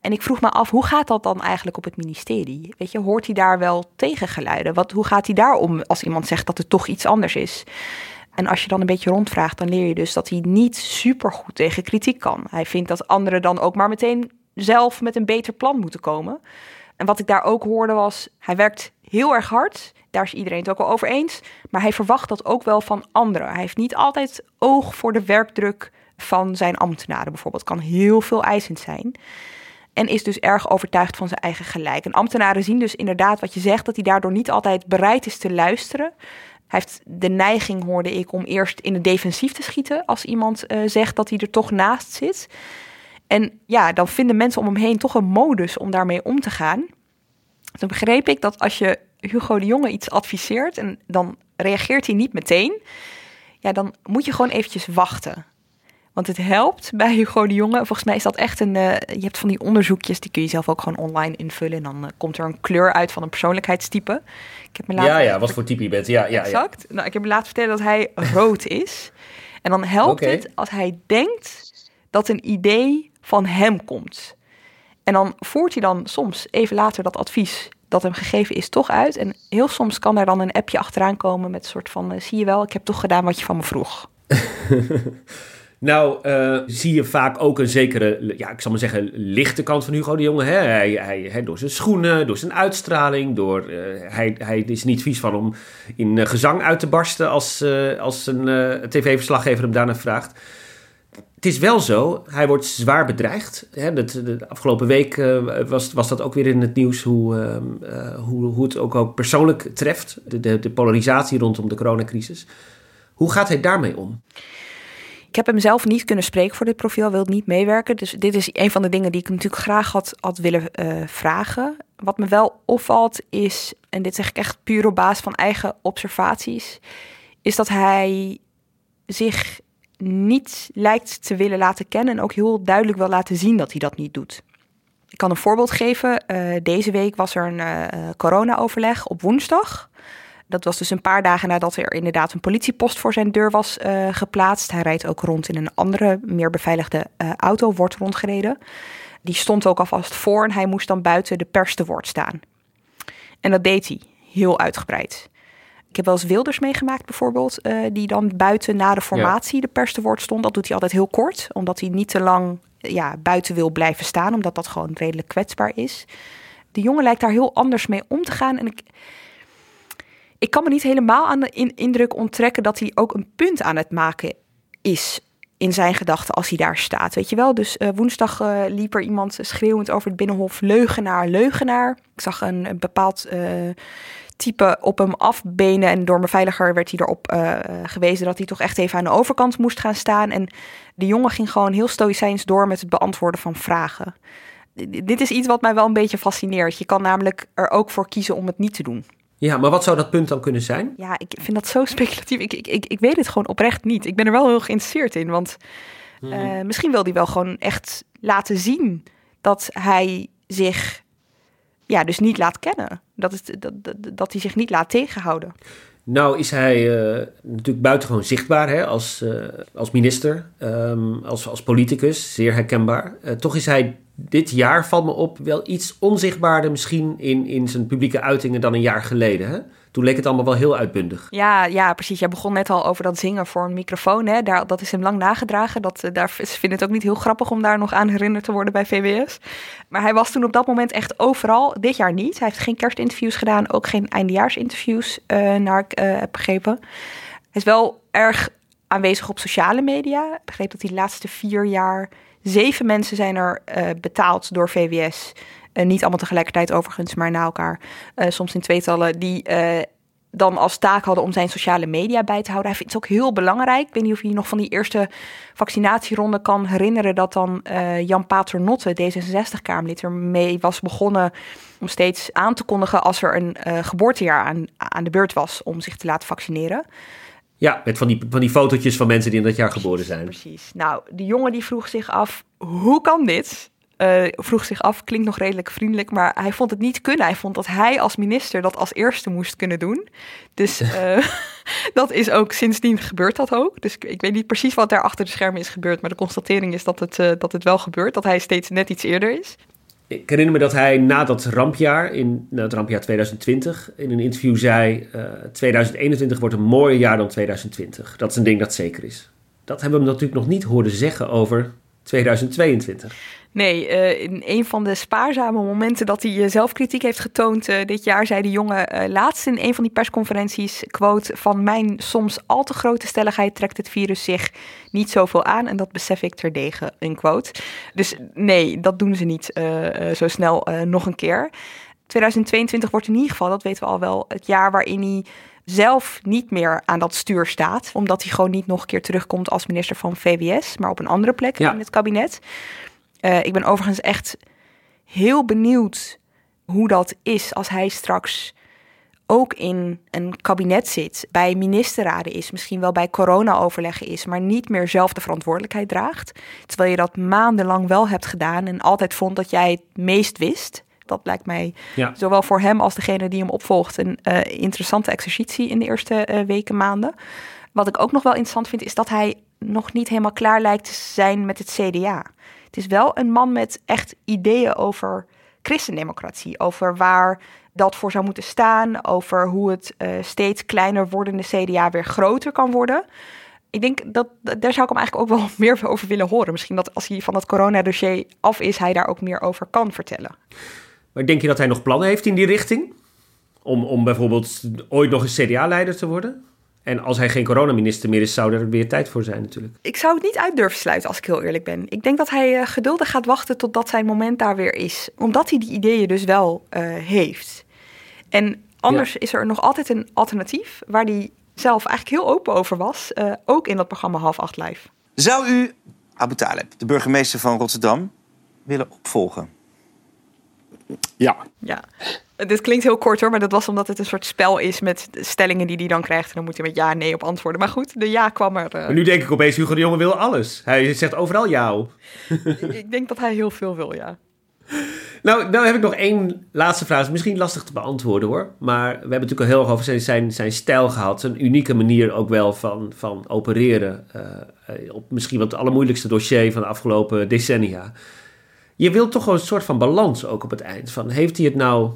En ik vroeg me af, hoe gaat dat dan eigenlijk op het ministerie? Weet je, hoort hij daar wel tegengeluiden? Wat, hoe gaat hij daarom als iemand zegt dat het toch iets anders is? En als je dan een beetje rondvraagt, dan leer je dus dat hij niet super goed tegen kritiek kan. Hij vindt dat anderen dan ook maar meteen zelf met een beter plan moeten komen. En wat ik daar ook hoorde was, hij werkt heel erg hard. Daar is iedereen het ook al over eens. Maar hij verwacht dat ook wel van anderen. Hij heeft niet altijd oog voor de werkdruk van zijn ambtenaren bijvoorbeeld. kan heel veel eisend zijn. En is dus erg overtuigd van zijn eigen gelijk. En ambtenaren zien dus inderdaad wat je zegt, dat hij daardoor niet altijd bereid is te luisteren. Hij heeft de neiging, hoorde ik, om eerst in het defensief te schieten als iemand uh, zegt dat hij er toch naast zit. En ja, dan vinden mensen om hem heen toch een modus om daarmee om te gaan. Dan begreep ik dat als je Hugo de Jonge iets adviseert en dan reageert hij niet meteen, ja, dan moet je gewoon eventjes wachten. Want het helpt bij Hugo de Jonge. Volgens mij is dat echt een. Uh, je hebt van die onderzoekjes, die kun je zelf ook gewoon online invullen. En dan uh, komt er een kleur uit van een persoonlijkheidstype. Ik heb me laten... Ja, ja, wat voor type je bent. Ja, ja, exact. Ja. Nou, ik heb me laten vertellen dat hij rood is. En dan helpt okay. het als hij denkt dat een idee van hem komt. En dan voert hij dan soms even later dat advies dat hem gegeven is toch uit. En heel soms kan er dan een appje achteraan komen met een soort van... Uh, zie je wel, ik heb toch gedaan wat je van me vroeg. Nou, uh, zie je vaak ook een zekere, ja, ik zal maar zeggen, lichte kant van Hugo de Jonge. Hè? Hij, hij, door zijn schoenen, door zijn uitstraling, door, uh, hij, hij is niet vies van om in uh, gezang uit te barsten als, als een tv-verslaggever hem daarna vraagt. Het is wel zo, hij wordt zwaar bedreigd. Hè? De, afgelopen week was, was dat ook weer in het nieuws hoe, hoe, hoe het ook, ook persoonlijk treft. De, de polarisatie rondom de coronacrisis. Hoe gaat hij daarmee om? Ik heb hem zelf niet kunnen spreken voor dit profiel, wil niet meewerken. Dus dit is een van de dingen die ik natuurlijk graag had, had willen uh, vragen. Wat me wel opvalt is, en dit zeg ik echt puur op basis van eigen observaties, is dat hij zich niet lijkt te willen laten kennen en ook heel duidelijk wil laten zien dat hij dat niet doet. Ik kan een voorbeeld geven. Uh, deze week was er een uh, corona-overleg op woensdag. Dat was dus een paar dagen nadat er inderdaad een politiepost voor zijn deur was uh, geplaatst. Hij rijdt ook rond in een andere, meer beveiligde uh, auto, wordt rondgereden. Die stond ook alvast voor en hij moest dan buiten de pers te woord staan. En dat deed hij, heel uitgebreid. Ik heb wel eens Wilders meegemaakt bijvoorbeeld, uh, die dan buiten na de formatie ja. de pers te woord stond. Dat doet hij altijd heel kort, omdat hij niet te lang ja, buiten wil blijven staan, omdat dat gewoon redelijk kwetsbaar is. De jongen lijkt daar heel anders mee om te gaan. En ik, ik kan me niet helemaal aan de in indruk onttrekken dat hij ook een punt aan het maken is in zijn gedachten als hij daar staat. Weet je wel? Dus uh, woensdag uh, liep er iemand schreeuwend over het binnenhof: leugenaar, leugenaar. Ik zag een, bepaald uh, type op hem afbenen. En door mijn veiliger werd hij erop gewezen dat hij toch echt even aan de overkant moest gaan staan. En de jongen ging gewoon heel stoïcijns door met het beantwoorden van vragen. dit is iets wat mij wel een beetje fascineert. Je kan namelijk er ook voor kiezen om het niet te doen. Ja, maar wat zou dat punt dan kunnen zijn? Ja, ik vind dat zo speculatief. Ik, ik, ik, ik weet het gewoon oprecht niet. Ik ben er wel heel geïnteresseerd in. Want uh, misschien wil hij wel gewoon echt laten zien dat hij zich ja, dus niet laat kennen. Dat, het, dat, dat, dat hij zich niet laat tegenhouden. Nou is hij uh, natuurlijk buitengewoon zichtbaar hè, als, uh, als minister, um, als, als politicus, zeer herkenbaar. Uh, toch is hij dit jaar, valt me op, wel iets onzichtbaarder misschien in, in zijn publieke uitingen dan een jaar geleden. Hè? Toen leek het allemaal wel heel uitbundig. Ja, ja, precies. Jij begon net al over dat zingen voor een microfoon. Hè? Daar, dat is hem lang nagedragen. Dat, daar vind het ook niet heel grappig om daar nog aan herinnerd te worden bij VWS. Maar hij was toen op dat moment echt overal. Dit jaar niet. Hij heeft geen kerstinterviews gedaan. Ook geen eindejaarsinterviews, uh, naar ik uh, heb begrepen. Hij is wel erg aanwezig op sociale media. Ik begreep dat hij de laatste vier jaar... Zeven mensen zijn er uh, betaald door VWS... Uh, niet allemaal tegelijkertijd overigens, maar na elkaar. Uh, soms in tweetallen. Die uh, dan als taak hadden om zijn sociale media bij te houden. Hij vindt het ook heel belangrijk. Ik weet niet of je je nog van die eerste vaccinatieronde kan herinneren... dat dan Jan Paternotte, D66-Kamerlid, ermee was begonnen... om steeds aan te kondigen als er een geboortejaar aan, aan de beurt was... om zich te laten vaccineren. Ja, met van die, van die fotootjes van mensen die in dat jaar geboren zijn. Precies. Nou, de jongen die vroeg zich af, hoe kan dit? Uh, vroeg zich af, klinkt nog redelijk vriendelijk, maar hij vond het niet kunnen. Hij vond dat hij als minister dat als eerste moest kunnen doen. Dus uh, dat is ook sindsdien gebeurd dat ook. Dus ik weet niet precies wat daar achter de schermen is gebeurd, maar de constatering is dat het, uh, dat het wel gebeurt, dat hij steeds net iets eerder is. Ik herinner me dat hij na dat rampjaar, in nou, het rampjaar 2020, in een interview zei: 2021 wordt een mooier jaar dan 2020. Dat is een ding dat zeker is. Dat hebben we hem natuurlijk nog niet horen zeggen over 2022. Nee, uh, in een van de spaarzame momenten dat hij uh, zelfkritiek heeft getoond uh, dit jaar, zei de jongen laatst in een van die persconferenties, quote, van mijn soms al te grote stelligheid trekt het virus zich niet zoveel aan en dat besef ik terdege, een quote. Dus nee, dat doen ze niet zo snel nog een keer. 2022 wordt in ieder geval, dat weten we al wel, het jaar waarin hij zelf niet meer aan dat stuur staat. Omdat hij gewoon niet nog een keer terugkomt als minister van VWS, maar op een andere plek ja. in het kabinet. Uh, ik ben overigens echt heel benieuwd hoe dat is als hij straks ook in een kabinet zit, bij ministerraden is, misschien wel bij corona-overleggen is, maar niet meer zelf de verantwoordelijkheid draagt. Terwijl je dat maandenlang wel hebt gedaan en altijd vond dat jij het meest wist. Dat lijkt mij ja. zowel voor hem als degene die hem opvolgt een uh, interessante exercitie in de eerste uh, weken, maanden. Wat ik ook nog wel interessant vind, is dat hij nog niet helemaal klaar lijkt te zijn met het CDA. Het is wel een man met echt ideeën over christendemocratie, over waar dat voor zou moeten staan, over hoe het uh, steeds kleiner wordende CDA weer groter kan worden. Ik denk dat daar zou ik hem eigenlijk ook wel meer over willen horen. Misschien dat als hij van het coronadossier af is, hij daar ook meer over kan vertellen. Maar denk je dat hij nog plannen heeft in die richting? Om, om bijvoorbeeld ooit nog een CDA-leider te worden? En als hij geen coronaminister meer is, zou er weer tijd voor zijn natuurlijk. Ik zou het niet uit durven sluiten als ik heel eerlijk ben. Ik denk dat hij uh, geduldig gaat wachten totdat zijn moment daar weer is. Omdat hij die ideeën dus wel uh, heeft. En anders ja. is er nog altijd een alternatief waar hij zelf eigenlijk heel open over was. Uh, ook in dat programma Half Acht Live. Zou u Abu Taleb, de burgemeester van Rotterdam, willen opvolgen? Ja. Ja. Dit klinkt heel kort hoor, maar dat was omdat het een soort spel is met stellingen die hij dan krijgt. En dan moet hij met ja nee op antwoorden. Maar goed, de ja kwam er. Uh... Maar nu denk ik opeens, Hugo de Jonge wil alles. Hij zegt overal ja. ik denk dat hij heel veel wil, ja. Nou, nou heb ik nog één laatste vraag. Misschien lastig te beantwoorden hoor. Maar we hebben natuurlijk al heel erg over zijn, zijn, zijn stijl gehad. Zijn unieke manier ook wel van, van opereren. Uh, op misschien wat het allermoeilijkste dossier van de afgelopen decennia. Je wilt toch wel een soort van balans ook op het eind. Van, heeft hij het nou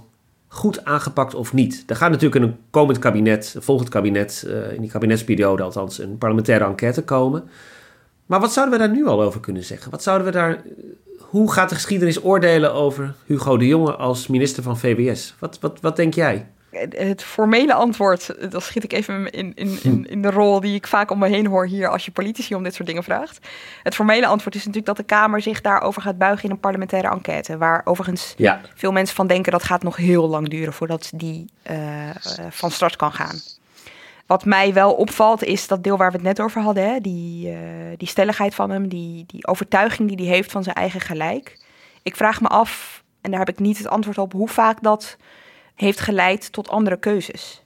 goed aangepakt of niet? Er gaat natuurlijk in een komend kabinet, volgend kabinet, uh, in die kabinetsperiode althans, een parlementaire enquête komen. Maar wat zouden we daar nu al over kunnen zeggen? Wat zouden we daar, hoe gaat de geschiedenis oordelen over Hugo de Jonge als minister van VWS? Wat, wat, wat denk jij? Het formele antwoord, dan schiet ik even in, in, in, in de rol die ik vaak om me heen hoor hier als je politici om dit soort dingen vraagt. Het formele antwoord is natuurlijk dat de Kamer zich daarover gaat buigen in een parlementaire enquête. Waar overigens ja. veel mensen van denken dat gaat nog heel lang duren voordat die uh, van start kan gaan. Wat mij wel opvalt is dat deel waar we het net over hadden, hè, die, uh, die stelligheid van hem, die, die overtuiging die hij heeft van zijn eigen gelijk. Ik vraag me af, en daar heb ik niet het antwoord op, hoe vaak dat heeft geleid tot andere keuzes.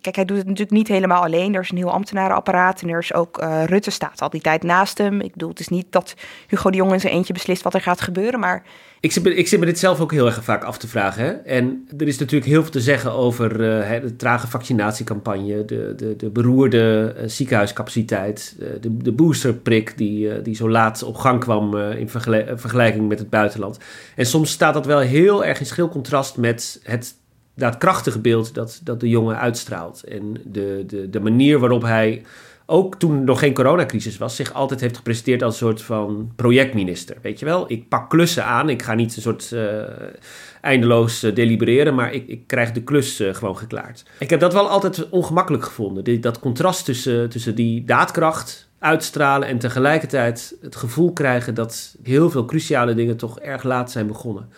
Kijk, hij doet het natuurlijk niet helemaal alleen. Er is een heel ambtenarenapparaat en er is ook uh, Rutte staat al die tijd naast hem. Ik bedoel, het is niet dat Hugo de Jong in zijn eentje beslist wat er gaat gebeuren, maar... Ik zit, me, ik zit me dit zelf ook heel erg vaak af te vragen. Hè? En er is natuurlijk heel veel te zeggen over uh, de trage vaccinatiecampagne, de, de, de beroerde uh, ziekenhuiscapaciteit, de, de boosterprik die, die zo laat op gang kwam in vergelijking met het buitenland. En soms staat dat wel heel erg in schil contrast met het dat krachtige beeld dat, dat de jongen uitstraalt. En de, de, de manier waarop hij, ook toen nog geen coronacrisis was, zich altijd heeft gepresenteerd als een soort van projectminister. Weet je wel, ik pak klussen aan. Ik ga niet een soort uh, eindeloos uh, delibereren, maar ik, ik krijg de klus uh, gewoon geklaard. Ik heb dat wel altijd ongemakkelijk gevonden. Die, dat contrast tussen, tussen die daadkracht uitstralen en tegelijkertijd het gevoel krijgen dat heel veel cruciale dingen toch erg laat zijn begonnen.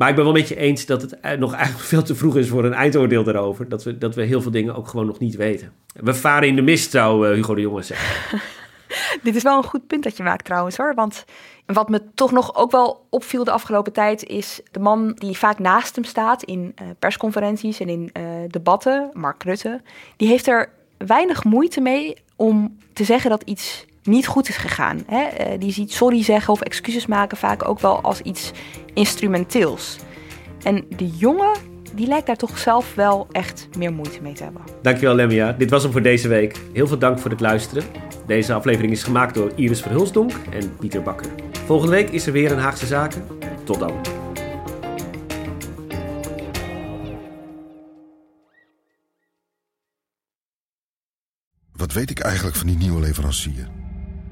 Maar ik ben wel met je eens dat het nog eigenlijk veel te vroeg is voor een eindoordeel daarover. Dat we, dat we heel veel dingen ook gewoon nog niet weten. We varen in de mist, zou uh, Hugo de Jonge zeggen. Dit is wel een goed punt dat je maakt trouwens hoor. Want wat me toch nog ook wel opviel de afgelopen tijd is de man die vaak naast hem staat in uh, persconferenties en in debatten, Mark Rutte. Die heeft er weinig moeite mee om te zeggen dat iets niet goed is gegaan. Hè? Uh, die ziet sorry zeggen of excuses maken vaak ook wel als iets instrumenteels. En de jongen, die lijkt daar toch zelf wel echt meer moeite mee te hebben. Dankjewel Lemia. Dit was hem voor deze week. Heel veel dank voor het luisteren. Deze aflevering is gemaakt door Iris Verhulsdonk en Pieter Bakker. Volgende week is er weer een Haagse Zaken. Tot dan. Wat weet ik eigenlijk van die nieuwe leverancier?